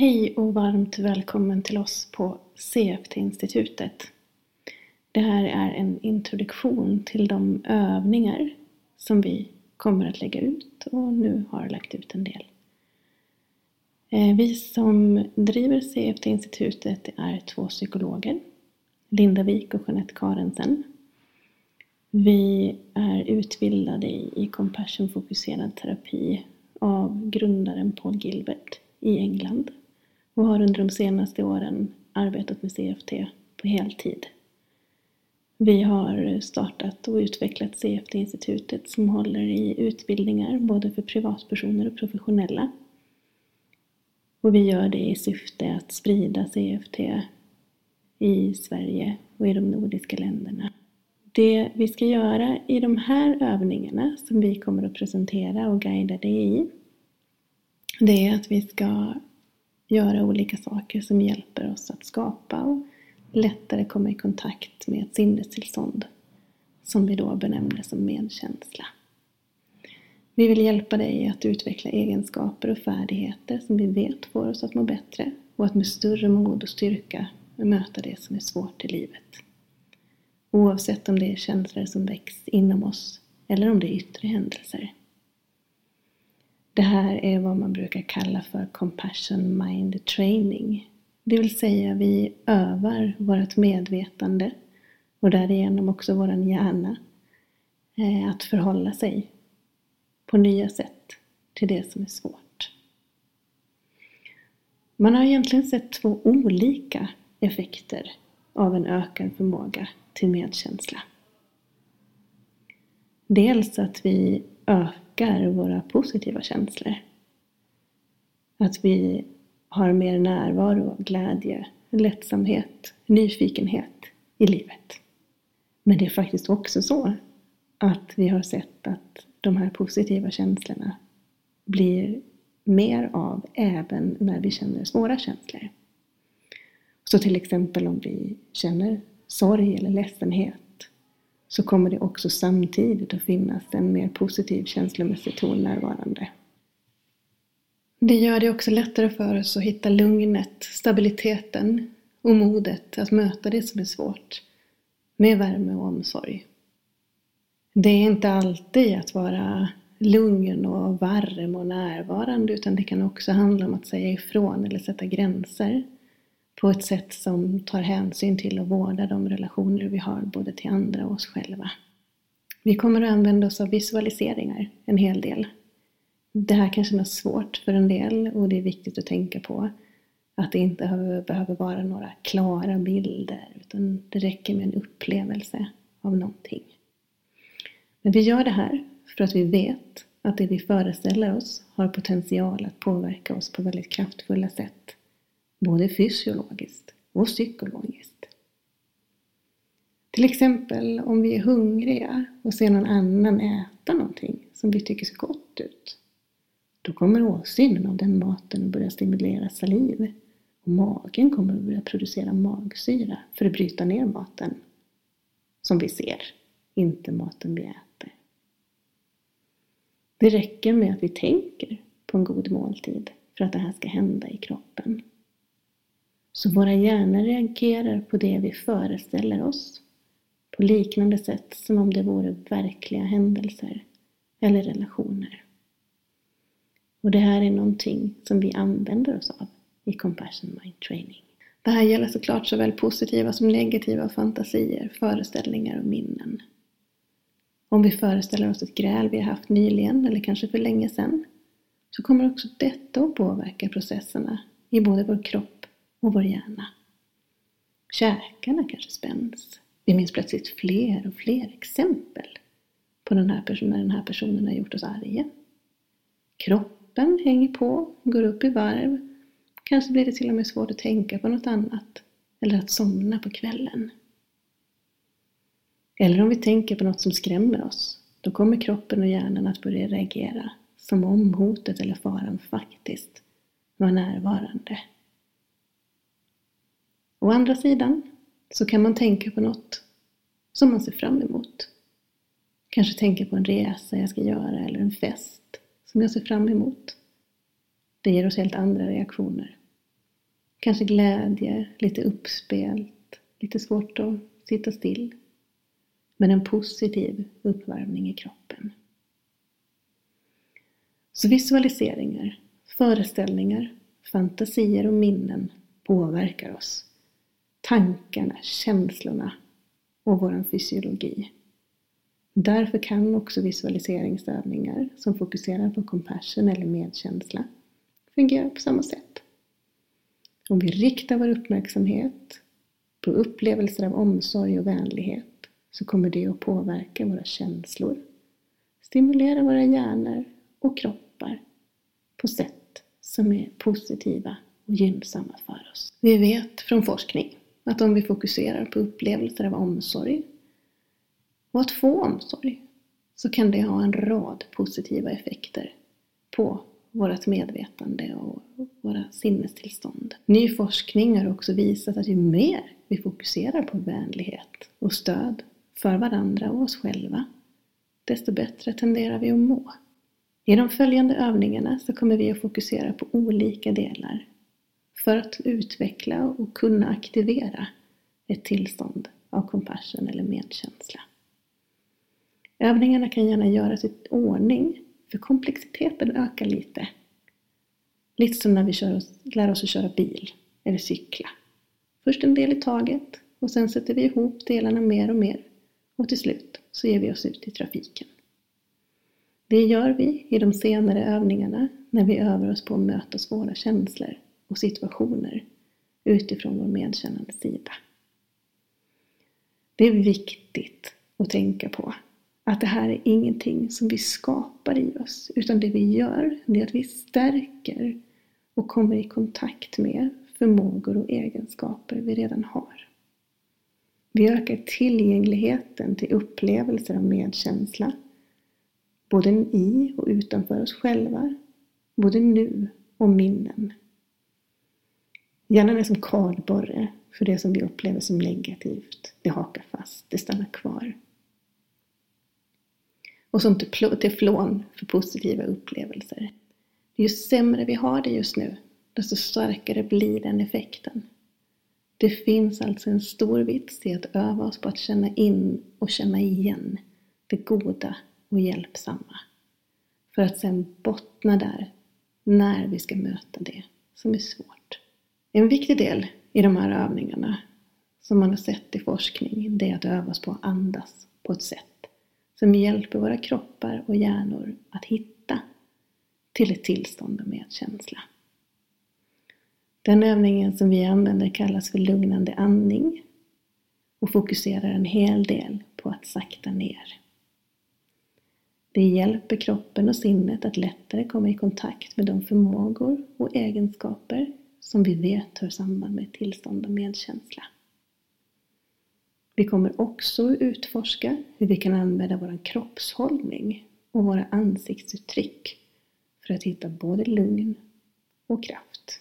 Hej och varmt välkommen till oss på CFT-institutet. Det här är en introduktion till de övningar som vi kommer att lägga ut och nu har lagt ut en del. Eh, vi som driver CFT-institutet är två psykologer, Linda Wik och Jeanette Karensen. Vi är utbildade i compassion-fokuserad terapi av grundaren Paul Gilbert i England och har under de senaste åren arbetat med CFT på heltid. Vi har startat och utvecklat CFT-institutet som håller i utbildningar både för privatpersoner och professionella. Och vi gör det i syfte att sprida CFT i Sverige och i de nordiska länderna. Det vi ska göra i de här övningarna som vi kommer att presentera och guida dig i, det är att vi ska göra olika saker som hjälper oss att skapa och lättare komma i kontakt med ett sinnestillstånd som vi då benämner som medkänsla. Vi vill hjälpa dig att utveckla egenskaper och färdigheter som vi vet får oss att må bättre och att med större mod och styrka möta det som är svårt i livet. Oavsett om det är känslor som väcks inom oss eller om det är yttre händelser. Det här är vad man brukar kalla för compassion mind training. Det vill säga vi övar vårt medvetande och därigenom också vår hjärna eh, att förhålla sig på nya sätt till det som är svårt. Man har egentligen sett två olika effekter av en ökad förmåga till medkänsla. Dels att vi ökar våra positiva känslor. Att vi har mer närvaro, glädje, lättsamhet, nyfikenhet i livet. Men det är faktiskt också så att vi har sett att de här positiva känslorna blir mer av även när vi känner svåra känslor. Så till exempel om vi känner sorg eller ledsenhet så kommer det också samtidigt att finnas en mer positiv känslomässig ton närvarande. Det gör det också lättare för oss att hitta lugnet, stabiliteten och modet att möta det som är svårt med värme och omsorg. Det är inte alltid att vara lugn och varm och närvarande utan det kan också handla om att säga ifrån eller sätta gränser på ett sätt som tar hänsyn till och vårdar de relationer vi har både till andra och oss själva. Vi kommer att använda oss av visualiseringar en hel del. Det här kan kännas svårt för en del och det är viktigt att tänka på att det inte behöver vara några klara bilder utan det räcker med en upplevelse av någonting. Men vi gör det här för att vi vet att det vi föreställer oss har potential att påverka oss på väldigt kraftfulla sätt både fysiologiskt och psykologiskt. Till exempel om vi är hungriga och ser någon annan äta någonting som vi tycker ser gott ut. Då kommer åsynen av den maten att börja stimulera saliv och magen kommer att börja producera magsyra för att bryta ner maten som vi ser, inte maten vi äter. Det räcker med att vi tänker på en god måltid för att det här ska hända i kroppen. Så våra hjärnor reagerar på det vi föreställer oss på liknande sätt som om det vore verkliga händelser eller relationer. Och det här är någonting som vi använder oss av i Compassion Mind Training. Det här gäller såklart såväl positiva som negativa fantasier, föreställningar och minnen. Om vi föreställer oss ett gräl vi har haft nyligen eller kanske för länge sedan så kommer också detta att påverka processerna i både vår kropp och vår hjärna. Käkarna kanske spänns. Vi minns plötsligt fler och fler exempel på den här personen, när den här personen har gjort oss arga. Kroppen hänger på, går upp i varv. Kanske blir det till och med svårt att tänka på något annat eller att somna på kvällen. Eller om vi tänker på något som skrämmer oss, då kommer kroppen och hjärnan att börja reagera som om hotet eller faran faktiskt var närvarande. Å andra sidan så kan man tänka på något som man ser fram emot. Kanske tänka på en resa jag ska göra eller en fest som jag ser fram emot. Det ger oss helt andra reaktioner Kanske glädje, lite uppspelt, lite svårt att sitta still. Men en positiv uppvärmning i kroppen. Så visualiseringar, föreställningar, fantasier och minnen påverkar oss. Tankarna, känslorna och vår fysiologi. Därför kan också visualiseringsövningar som fokuserar på compassion eller medkänsla fungera på samma sätt. Om vi riktar vår uppmärksamhet på upplevelser av omsorg och vänlighet så kommer det att påverka våra känslor, stimulera våra hjärnor och kroppar på sätt som är positiva och gynnsamma för oss. Vi vet från forskning att om vi fokuserar på upplevelser av omsorg och att få omsorg så kan det ha en rad positiva effekter på vårt medvetande och våra sinnestillstånd. Ny forskning har också visat att ju mer vi fokuserar på vänlighet och stöd för varandra och oss själva, desto bättre tenderar vi att må. I de följande övningarna så kommer vi att fokusera på olika delar för att utveckla och kunna aktivera ett tillstånd av compassion eller medkänsla. Övningarna kan gärna göras i ordning för komplexiteten ökar lite. Lite som när vi kör lär oss att köra bil eller cykla. Först en del i taget och sen sätter vi ihop delarna mer och mer och till slut så ger vi oss ut i trafiken. Det gör vi i de senare övningarna när vi övar oss på att möta svåra känslor och situationer utifrån vår medkännande sida. Det är viktigt att tänka på att det här är ingenting som vi skapar i oss, utan det vi gör, det är att vi stärker och kommer i kontakt med förmågor och egenskaper vi redan har. Vi ökar tillgängligheten till upplevelser av medkänsla, både i och utanför oss själva, både nu och minnen. Hjärnan är som kardborre för det som vi upplever som negativt. Det hakar fast, det stannar kvar. Och som teflon för positiva upplevelser. Ju sämre vi har det just nu, desto starkare blir den effekten. Det finns alltså en stor vits i att öva oss på att känna in och känna igen det goda och hjälpsamma. För att sen bottna där när vi ska möta det som är svårt. En viktig del i de här övningarna som man har sett i forskning, det är att öva oss på att andas på ett sätt som hjälper våra kroppar och hjärnor att hitta till ett tillstånd av medkänsla. Den övningen som vi använder kallas för lugnande andning och fokuserar en hel del på att sakta ner. Det hjälper kroppen och sinnet att lättare komma i kontakt med de förmågor och egenskaper som vi vet hör samman med tillstånd av medkänsla. Vi kommer också utforska hur vi kan använda vår kroppshållning och våra ansiktsuttryck för att hitta både lugn och kraft.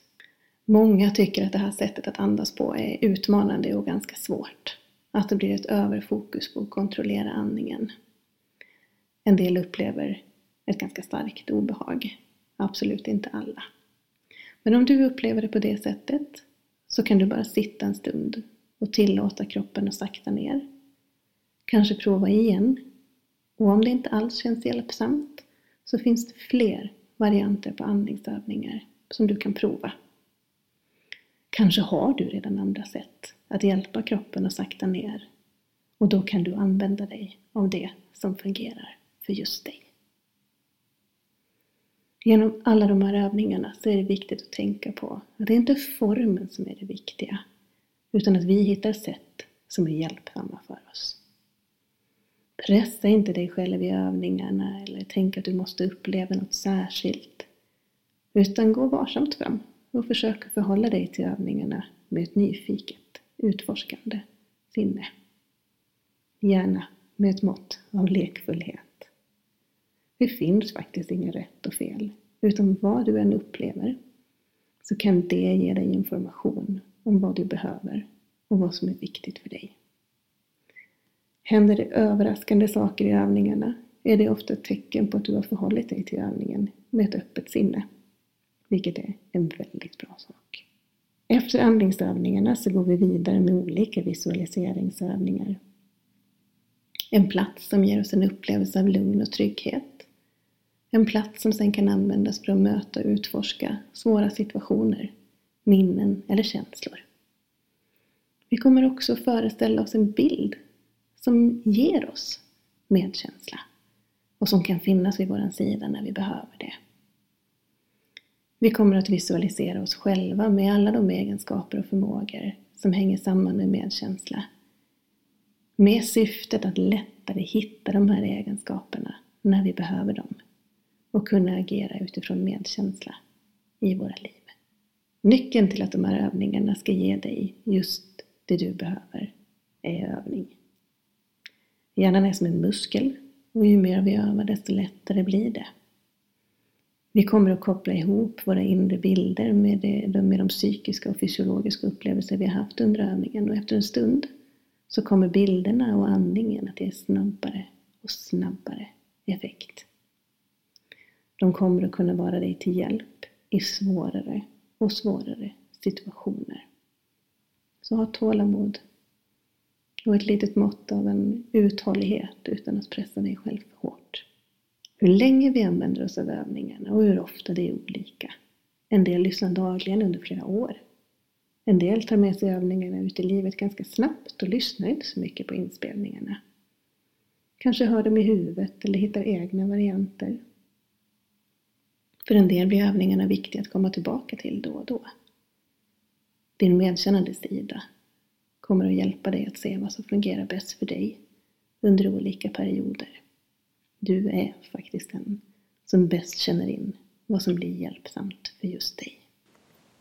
Många tycker att det här sättet att andas på är utmanande och ganska svårt. Att det blir ett överfokus på att kontrollera andningen. En del upplever ett ganska starkt obehag. Absolut inte alla. Men om du upplever det på det sättet så kan du bara sitta en stund och tillåta kroppen att sakta ner. Kanske prova igen. Och om det inte alls känns hjälpsamt så finns det fler varianter på andningsövningar som du kan prova. Kanske har du redan andra sätt att hjälpa kroppen att sakta ner och då kan du använda dig av det som fungerar för just dig. Genom alla de här övningarna så är det viktigt att tänka på att det är inte formen som är det viktiga, utan att vi hittar sätt som är hjälpsamma för oss. Pressa inte dig själv i övningarna eller tänk att du måste uppleva något särskilt, utan gå varsamt fram och försök förhålla dig till övningarna med ett nyfiket, utforskande sinne. Gärna med ett mått av lekfullhet. Det finns faktiskt inget rätt och fel, utan vad du än upplever så kan det ge dig information om vad du behöver och vad som är viktigt för dig. Händer det överraskande saker i övningarna är det ofta ett tecken på att du har förhållit dig till övningen med ett öppet sinne, vilket är en väldigt bra sak. Efter andningsövningarna så går vi vidare med olika visualiseringsövningar. En plats som ger oss en upplevelse av lugn och trygghet. En plats som sen kan användas för att möta och utforska svåra situationer, minnen eller känslor. Vi kommer också föreställa oss en bild som ger oss medkänsla och som kan finnas vid vår sida när vi behöver det. Vi kommer att visualisera oss själva med alla de egenskaper och förmågor som hänger samman med medkänsla. Med syftet att lättare hitta de här egenskaperna när vi behöver dem och kunna agera utifrån medkänsla i våra liv. Nyckeln till att de här övningarna ska ge dig just det du behöver är övning. Hjärnan är som en muskel och ju mer vi övar desto lättare blir det. Vi kommer att koppla ihop våra inre bilder med, det, med de psykiska och fysiologiska upplevelser vi har haft under övningen och efter en stund så kommer bilderna och andningen att ge snabbare och snabbare effekt. De kommer att kunna vara dig till hjälp i svårare och svårare situationer. Så ha tålamod och ett litet mått av en uthållighet utan att pressa dig själv för hårt. Hur länge vi använder oss av övningarna och hur ofta det är olika. En del lyssnar dagligen under flera år. En del tar med sig övningarna ut i livet ganska snabbt och lyssnar inte så mycket på inspelningarna. Kanske hör dem i huvudet eller hittar egna varianter. För en del blir övningarna viktiga att komma tillbaka till då och då. Din medkännande sida kommer att hjälpa dig att se vad som fungerar bäst för dig under olika perioder. Du är faktiskt den som bäst känner in vad som blir hjälpsamt för just dig.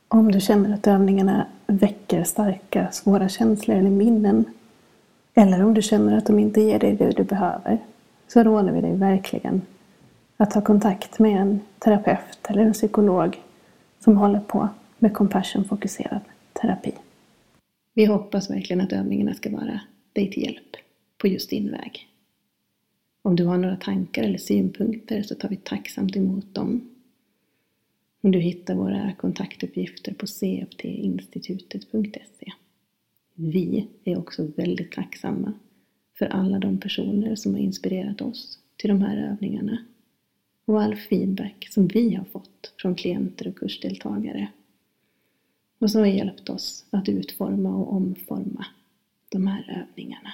Om du känner att övningarna väcker starka, svåra känslor eller minnen, eller om du känner att de inte ger dig det du behöver, så råder vi dig verkligen att ta kontakt med en terapeut eller en psykolog som håller på med compassion-fokuserad terapi. Vi hoppas verkligen att övningarna ska vara dig till hjälp på just din väg. Om du har några tankar eller synpunkter så tar vi tacksamt emot dem. Du hittar våra kontaktuppgifter på cftinstitutet.se. Vi är också väldigt tacksamma för alla de personer som har inspirerat oss till de här övningarna och all feedback som vi har fått från klienter och kursdeltagare och som har hjälpt oss att utforma och omforma de här övningarna.